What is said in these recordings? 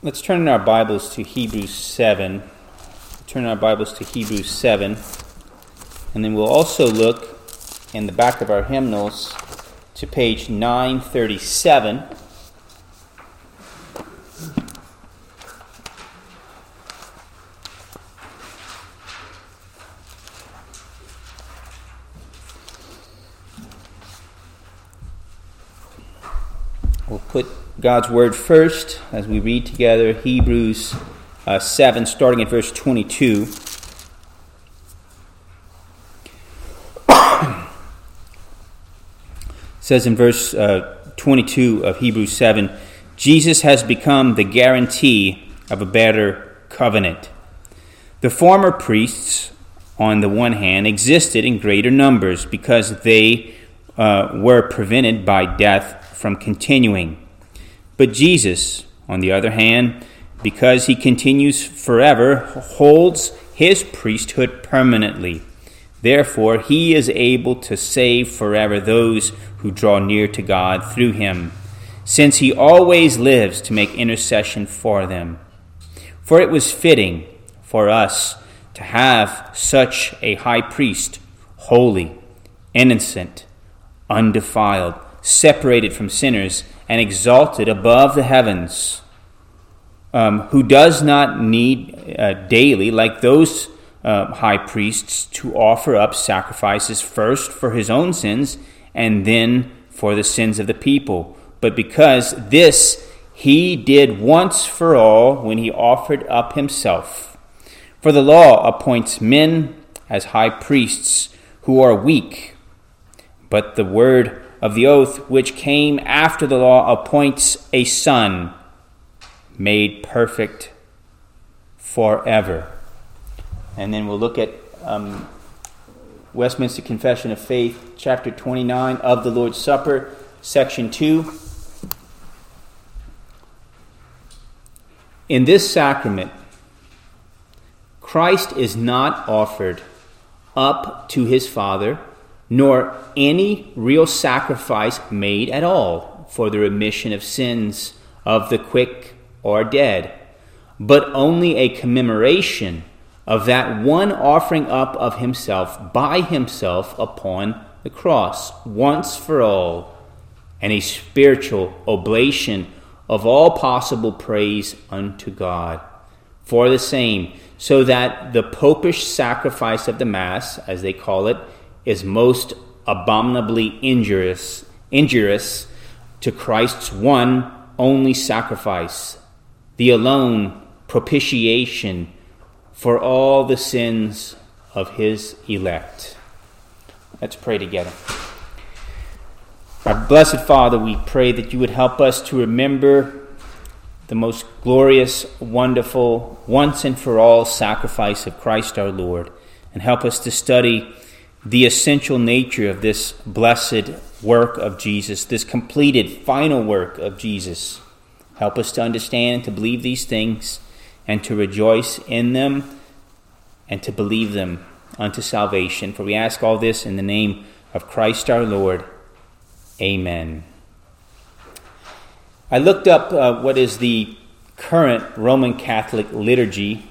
Let's turn in our Bibles to Hebrews 7. Turn our Bibles to Hebrews 7. And then we'll also look in the back of our hymnals to page 937. We'll put God's Word first as we read together Hebrews uh, 7, starting at verse 22. says in verse uh, 22 of Hebrews 7 Jesus has become the guarantee of a better covenant. The former priests, on the one hand, existed in greater numbers because they uh, were prevented by death from continuing. But Jesus, on the other hand, because he continues forever, holds his priesthood permanently. Therefore, he is able to save forever those who draw near to God through him, since he always lives to make intercession for them. For it was fitting for us to have such a high priest, holy, innocent, undefiled separated from sinners, and exalted above the heavens, um, who does not need uh, daily, like those uh, high priests, to offer up sacrifices first for his own sins and then for the sins of the people. But because this he did once for all when he offered up himself. For the law appoints men as high priests who are weak, but the word of the oath which came after the law appoints a son made perfect forever. And then we'll look at um, Westminster Confession of Faith, chapter 29 of the Lord's Supper, section 2. In this sacrament, Christ is not offered up to his Father nor any real sacrifice made at all for the remission of sins of the quick or dead, but only a commemoration of that one offering up of himself by himself upon the cross, once for all, and a spiritual oblation of all possible praise unto God. For the same, so that the popish sacrifice of the Mass, as they call it, is most abominably injurious, injurious to Christ's one only sacrifice, the alone propitiation for all the sins of his elect. Let's pray together. Our blessed Father, we pray that you would help us to remember the most glorious, wonderful, once and for all sacrifice of Christ our Lord, and help us to study the essential nature of this blessed work of Jesus, this completed final work of Jesus. Help us to understand and to believe these things and to rejoice in them and to believe them unto salvation. For we ask all this in the name of Christ our Lord. Amen. I looked up uh, what is the current Roman Catholic liturgy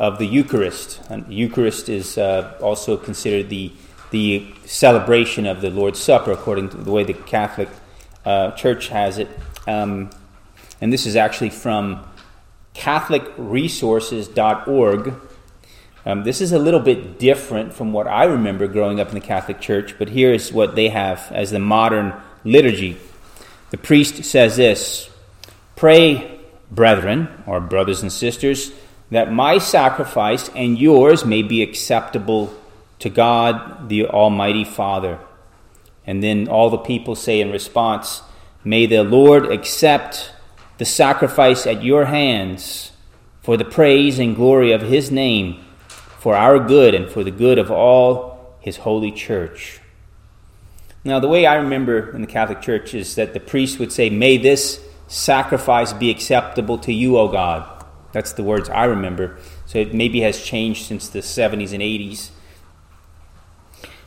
of the Eucharist. And Eucharist is uh, also considered the the celebration of the Lord's Supper, according to the way the Catholic uh, Church has it. Um, and this is actually from CatholicResources.org. Um, this is a little bit different from what I remember growing up in the Catholic Church, but here is what they have as the modern liturgy. The priest says this Pray, brethren, or brothers and sisters, that my sacrifice and yours may be acceptable to God, the Almighty Father. And then all the people say in response, May the Lord accept the sacrifice at your hands for the praise and glory of his name, for our good and for the good of all his holy church. Now, the way I remember in the Catholic Church is that the priest would say, May this sacrifice be acceptable to you, O God. That's the words I remember. So it maybe has changed since the 70s and 80s.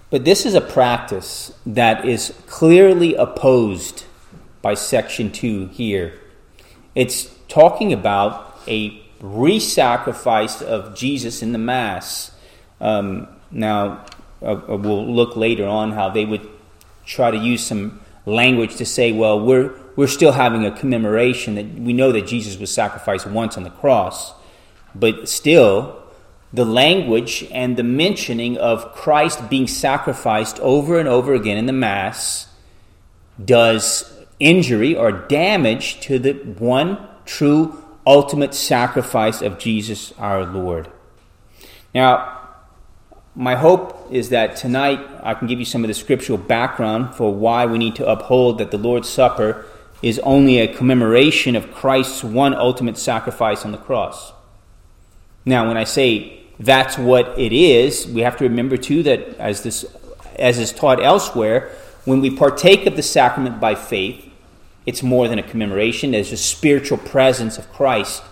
But this is a practice that is clearly opposed by section 2 here. It's talking about a re sacrifice of Jesus in the Mass. Um, now, uh, uh, we'll look later on how they would try to use some language to say, well, we're, we're still having a commemoration that we know that Jesus was sacrificed once on the cross, but still, the language and the mentioning of Christ being sacrificed over and over again in the Mass does injury or damage to the one true ultimate sacrifice of Jesus our Lord. Now, my hope is that tonight I can give you some of the scriptural background for why we need to uphold that the Lord's Supper is only a commemoration of Christ's one ultimate sacrifice on the cross. Now, when I say that's what it is, we have to remember too that as this as is taught elsewhere, when we partake of the sacrament by faith, it's more than a commemoration. There's a spiritual presence of Christ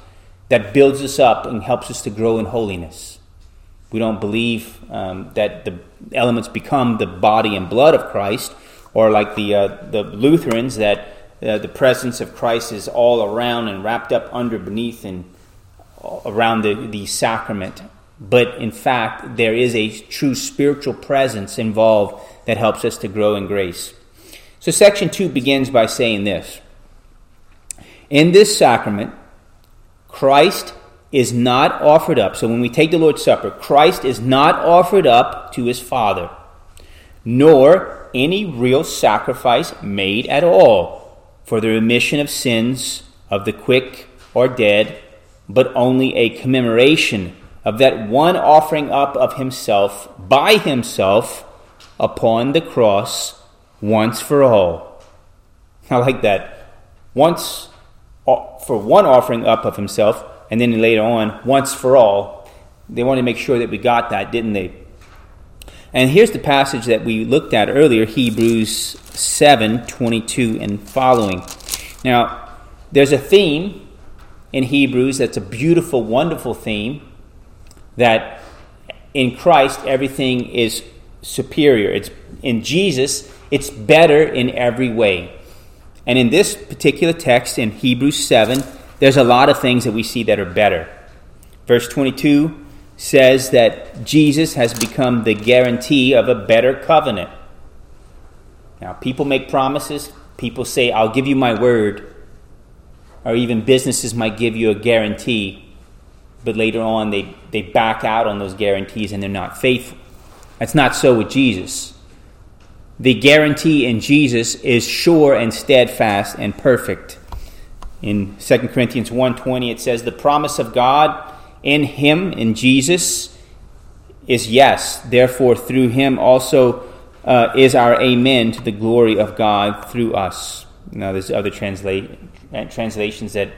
that builds us up and helps us to grow in holiness. We don't believe um, that the elements become the body and blood of Christ, or like the, uh, the Lutherans, that uh, the presence of Christ is all around and wrapped up under, beneath, and around the, the sacrament. But in fact, there is a true spiritual presence involved that helps us to grow in grace. So, section 2 begins by saying this In this sacrament, Christ is not offered up. So, when we take the Lord's Supper, Christ is not offered up to his Father, nor any real sacrifice made at all for the remission of sins of the quick or dead, but only a commemoration of that one offering up of himself by himself upon the cross once for all. I like that. Once for one offering up of himself, and then later on, once for all. They wanted to make sure that we got that, didn't they? And here's the passage that we looked at earlier, Hebrews 7 22 and following. Now, there's a theme in Hebrews that's a beautiful, wonderful theme that in Christ everything is superior. It's in Jesus it's better in every way. And in this particular text in Hebrews 7, there's a lot of things that we see that are better. Verse 22 says that Jesus has become the guarantee of a better covenant. Now, people make promises. People say, I'll give you my word. Or even businesses might give you a guarantee. But later on, they, they back out on those guarantees and they're not faithful. That's not so with Jesus the guarantee in Jesus is sure and steadfast and perfect. In 2 Corinthians 1:20 it says the promise of God in him in Jesus is yes. Therefore through him also uh, is our amen to the glory of God through us. Now there's other translate, translations that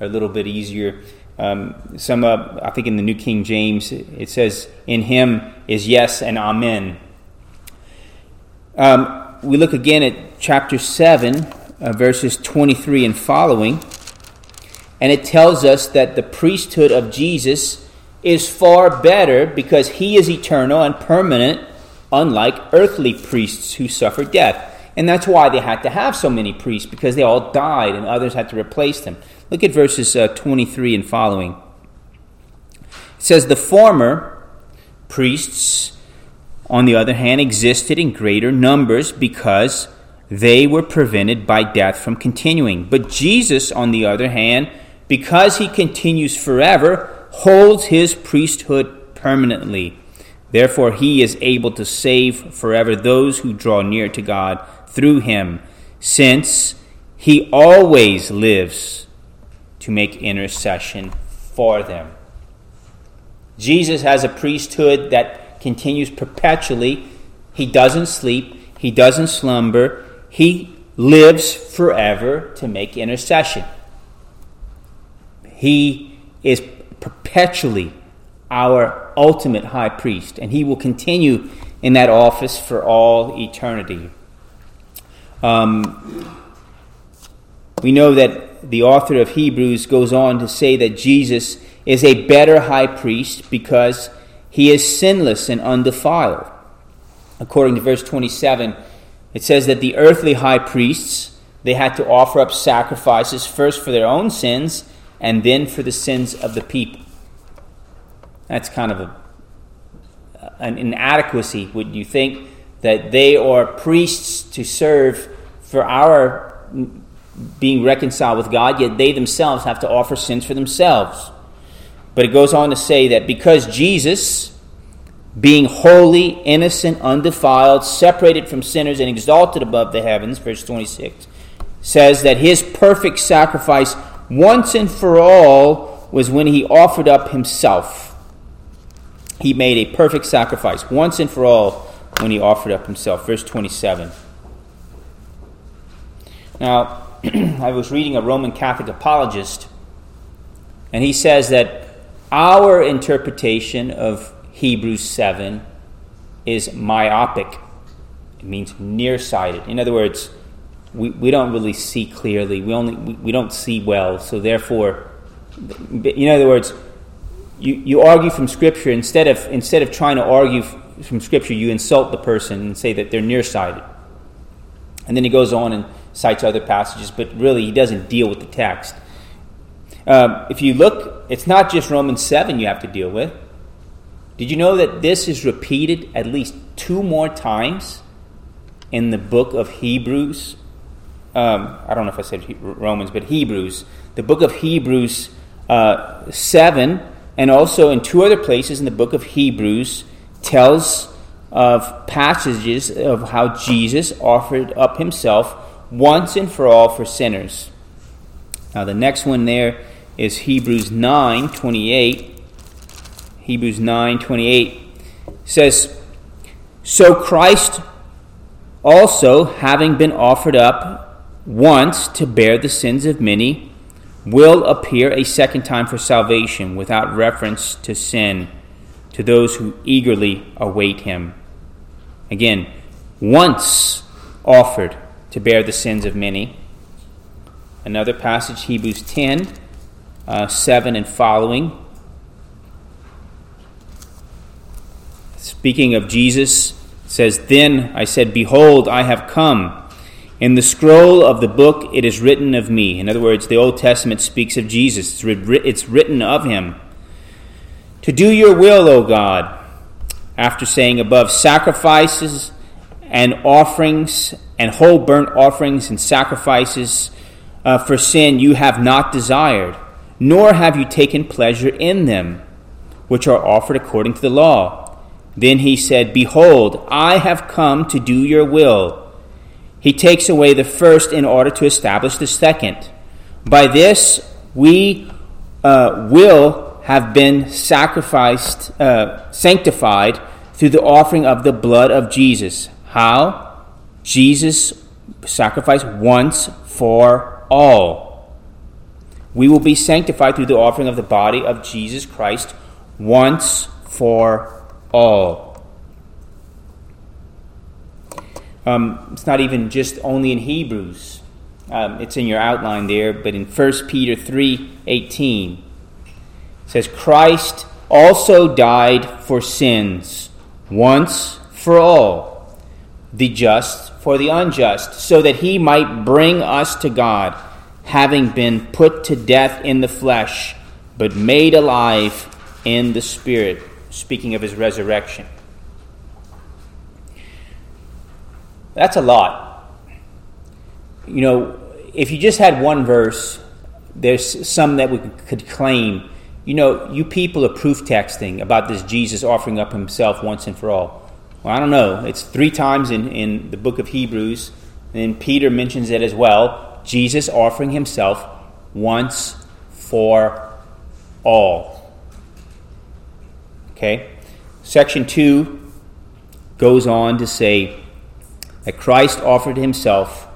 are a little bit easier. Um, some, uh, I think in the New King James, it says, "In Him is yes and amen." Um, we look again at chapter 7, uh, verses 23 and following, and it tells us that the priesthood of Jesus is far better because he is eternal and permanent, unlike earthly priests who suffer death. And that's why they had to have so many priests, because they all died and others had to replace them. Look at verses uh, 23 and following. It says, The former priests on the other hand, existed in greater numbers because they were prevented by death from continuing. But Jesus, on the other hand, because he continues forever, holds his priesthood permanently. Therefore, he is able to save forever those who draw near to God through him, since he always lives to make intercession for them. Jesus has a priesthood that continues perpetually. He doesn't sleep, he doesn't slumber, he lives forever to make intercession. He is perpetually our ultimate high priest, and he will continue in that office for all eternity. Um, we know that the author of Hebrews goes on to say that Jesus is a better high priest because he is sinless and undefiled. According to verse 27, it says that the earthly high priests, they had to offer up sacrifices first for their own sins and then for the sins of the people. That's kind of a, an inadequacy. Would you think that they are priests to serve for our being reconciled with God, yet they themselves have to offer sins for themselves? But it goes on to say that because Jesus, being holy, innocent, undefiled, separated from sinners, and exalted above the heavens, verse 26, says that his perfect sacrifice once and for all was when he offered up himself. He made a perfect sacrifice once and for all when he offered up himself. Verse 27. Now, I was reading a Roman Catholic apologist, and he says that our interpretation of Hebrews 7 is myopic. It means nearsighted. In other words, we, we don't really see clearly. We only we, we don't see well. So therefore, in other words, you, you argue from Scripture instead of instead of trying to argue from Scripture, you insult the person and say that they're nearsighted. And then he goes on and cites other passages, but really he doesn't deal with the text. Um, if you look, it's not just Romans 7 you have to deal with. Did you know that this is repeated at least two more times in the book of Hebrews? Um, I don't know if I said Romans, but Hebrews, the book of Hebrews uh, 7, and also in two other places in the book of Hebrews, tells of passages of how Jesus offered up himself once and for all for sinners. Now, the next one there is Hebrews 9 28. Hebrews 9 28 says, So Christ also, having been offered up once to bear the sins of many, will appear a second time for salvation without reference to sin to those who eagerly await him. Again, once offered to bear the sins of many. Another passage, Hebrews 10, uh, 7 and following. Speaking of Jesus, says, Then I said, Behold, I have come. In the scroll of the book, it is written of me. In other words, the Old Testament speaks of Jesus, it's written of him. To do your will, O God, after saying above, sacrifices and offerings and whole burnt offerings and sacrifices uh, for sin you have not desired, nor have you taken pleasure in them, which are offered according to the law. Then he said, Behold, I have come to do your will. He takes away the first in order to establish the second. By this, we uh, will have been sacrificed, uh, sanctified through the offering of the blood of Jesus. How? Jesus sacrificed once for all. We will be sanctified through the offering of the body of Jesus Christ once for all. Um, it's not even just only in Hebrews. Um, it's in your outline there, but in 1 Peter 3 18, it says, Christ also died for sins once for all, the just for the unjust, so that he might bring us to God, having been put to death in the flesh, but made alive in the Spirit, speaking of his resurrection. That's a lot. You know, if you just had one verse, there's some that we could claim. You know, you people are proof texting about this Jesus offering up himself once and for all. Well, I don't know. It's three times in, in the book of Hebrews, and Peter mentions it as well. Jesus offering himself once for all. Okay? Section 2 goes on to say that Christ offered himself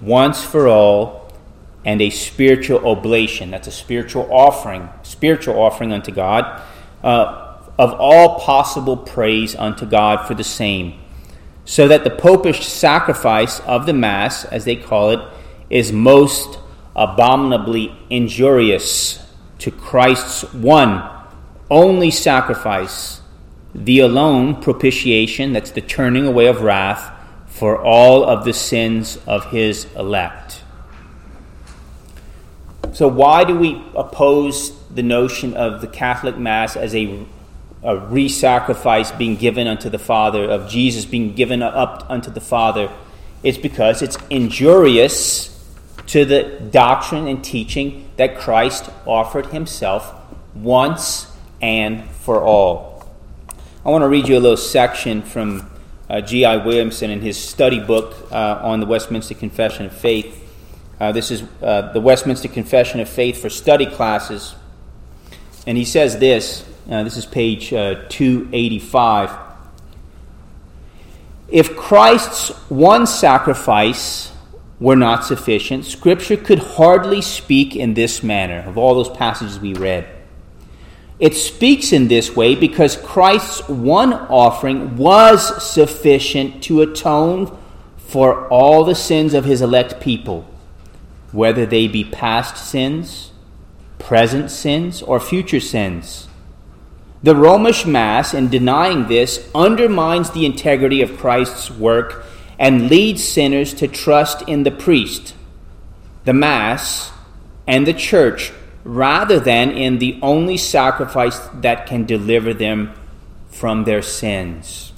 once for all and a spiritual oblation. That's a spiritual offering, spiritual offering unto God, uh, of all possible praise unto God for the same. So that the popish sacrifice of the Mass, as they call it, is most abominably injurious to Christ's one only sacrifice, the alone propitiation, that's the turning away of wrath for all of the sins of his elect. so why do we oppose the notion of the Catholic Mass as a, a re sacrifice being given unto the Father, of Jesus being given up unto the Father? It's because it's injurious to the doctrine and teaching that Christ offered himself once and for all. I want to read you a little section from uh, G.I. Williamson in his study book uh, on the Westminster Confession of Faith. Uh, this is uh, the Westminster Confession of Faith for study classes. And he says this uh, this is page uh, 285. If Christ's one sacrifice were not sufficient, Scripture could hardly speak in this manner of all those passages we read. It speaks in this way because Christ's one offering was sufficient to atone for all the sins of his elect people, whether they be past sins, present sins, or future sins. The Romish Mass, in denying this, undermines the integrity of Christ's work and leads sinners to trust in the priest, the Mass, and the Church rather than in the only sacrifice that can deliver them from their sins.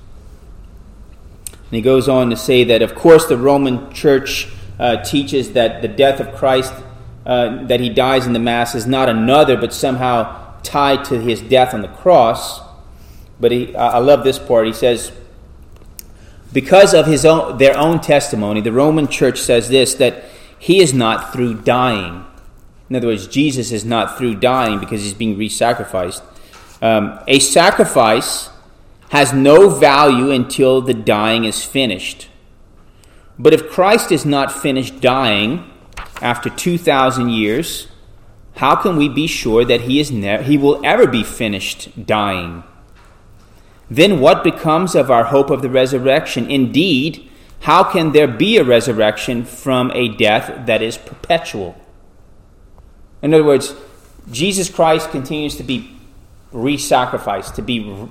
And he goes on to say that, of course, the Roman Church uh, teaches that the death of Christ, uh, that he dies in the Mass, is not another, but somehow tied to his death on the cross. But he, I love this part. He says, because of his own, their own testimony, the Roman Church says this that he is not through dying in other words, Jesus is not through dying because he's being re sacrificed. Um, a sacrifice has no value until the dying is finished. But if Christ is not finished dying after 2,000 years, how can we be sure that he, is ne- he will ever be finished dying? Then what becomes of our hope of the resurrection? Indeed, how can there be a resurrection from a death that is perpetual? In other words, Jesus Christ continues to be re sacrificed, to be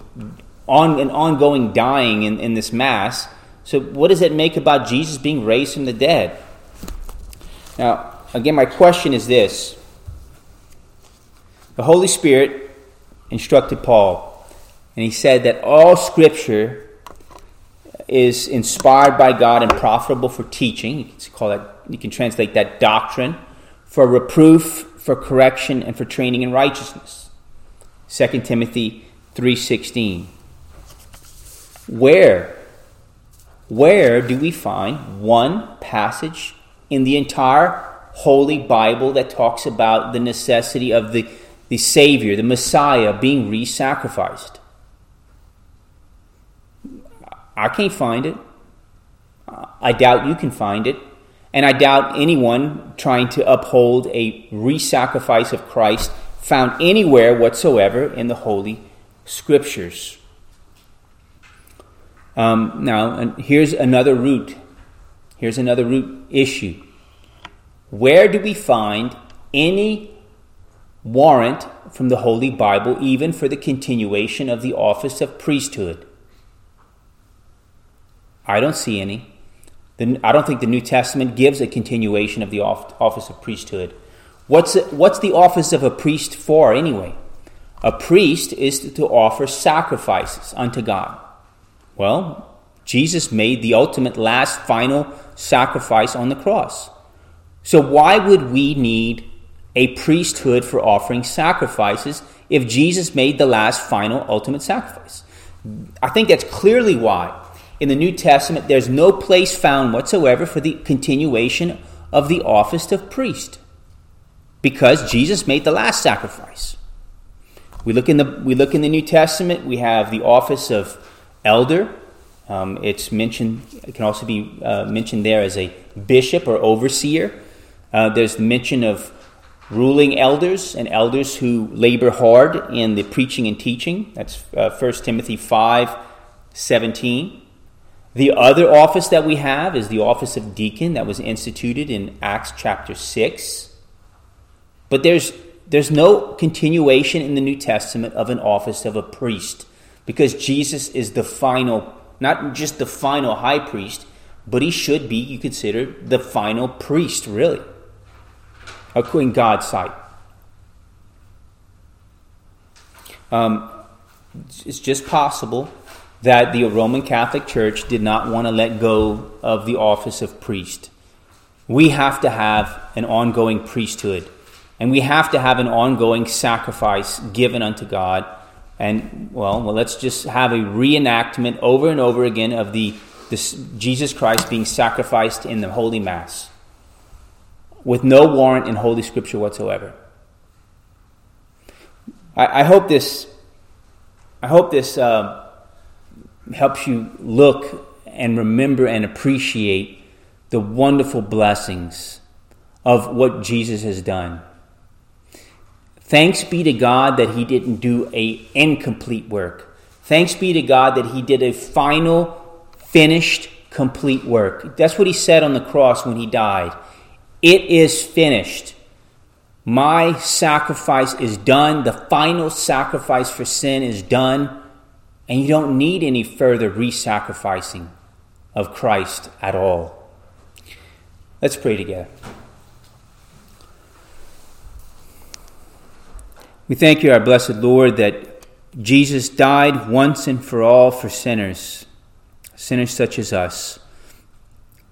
on an ongoing dying in, in this Mass. So, what does it make about Jesus being raised from the dead? Now, again, my question is this The Holy Spirit instructed Paul, and he said that all Scripture is inspired by God and profitable for teaching. You can call that, you can translate that doctrine, for reproof, for correction and for training in righteousness. 2 Timothy 3:16. Where where do we find one passage in the entire Holy Bible that talks about the necessity of the, the Savior, the Messiah, being re sacrificed? I can't find it. I doubt you can find it. And I doubt anyone trying to uphold a re sacrifice of Christ found anywhere whatsoever in the Holy Scriptures. Um, now, here's another root. Here's another root issue. Where do we find any warrant from the Holy Bible, even for the continuation of the office of priesthood? I don't see any. The, I don't think the New Testament gives a continuation of the office of priesthood. What's, what's the office of a priest for, anyway? A priest is to, to offer sacrifices unto God. Well, Jesus made the ultimate, last, final sacrifice on the cross. So, why would we need a priesthood for offering sacrifices if Jesus made the last, final, ultimate sacrifice? I think that's clearly why in the New Testament, there's no place found whatsoever for the continuation of the office of priest because Jesus made the last sacrifice. We look in the, we look in the New Testament, we have the office of elder. Um, it's mentioned, it can also be uh, mentioned there as a bishop or overseer. Uh, there's mention of ruling elders and elders who labor hard in the preaching and teaching. That's uh, 1 Timothy 5 17. The other office that we have is the office of deacon that was instituted in Acts chapter 6. But there's, there's no continuation in the New Testament of an office of a priest because Jesus is the final, not just the final high priest, but he should be, you consider, the final priest, really. in God's sight. Um, it's just possible that the Roman Catholic Church did not want to let go of the office of priest. We have to have an ongoing priesthood, and we have to have an ongoing sacrifice given unto God. And well, well, let's just have a reenactment over and over again of the this Jesus Christ being sacrificed in the Holy Mass, with no warrant in Holy Scripture whatsoever. I, I hope this. I hope this. Uh, helps you look and remember and appreciate the wonderful blessings of what Jesus has done. Thanks be to God that he didn't do a incomplete work. Thanks be to God that he did a final finished complete work. That's what he said on the cross when he died. It is finished. My sacrifice is done. The final sacrifice for sin is done. And you don't need any further re sacrificing of Christ at all. Let's pray together. We thank you, our blessed Lord, that Jesus died once and for all for sinners, sinners such as us.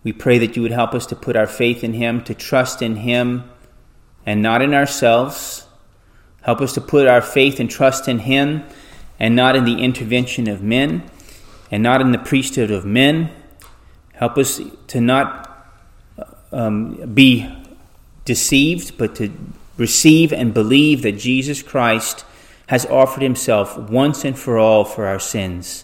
We pray that you would help us to put our faith in Him, to trust in Him, and not in ourselves. Help us to put our faith and trust in Him and not in the intervention of men and not in the priesthood of men. Help us to not um, be deceived, but to receive and believe that Jesus Christ has offered himself once and for all for our sins.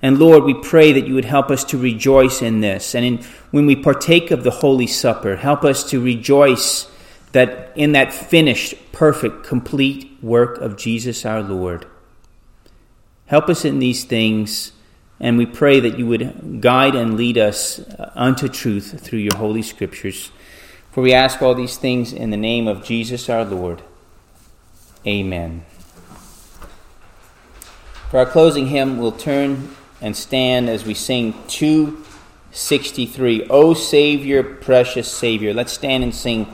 And Lord, we pray that you would help us to rejoice in this. And in, when we partake of the Holy Supper, help us to rejoice that in that finished, perfect, complete work of Jesus our Lord. Help us in these things, and we pray that you would guide and lead us uh, unto truth through your holy scriptures. For we ask all these things in the name of Jesus our Lord. Amen. For our closing hymn, we'll turn and stand as we sing 263. O Savior, precious Savior. Let's stand and sing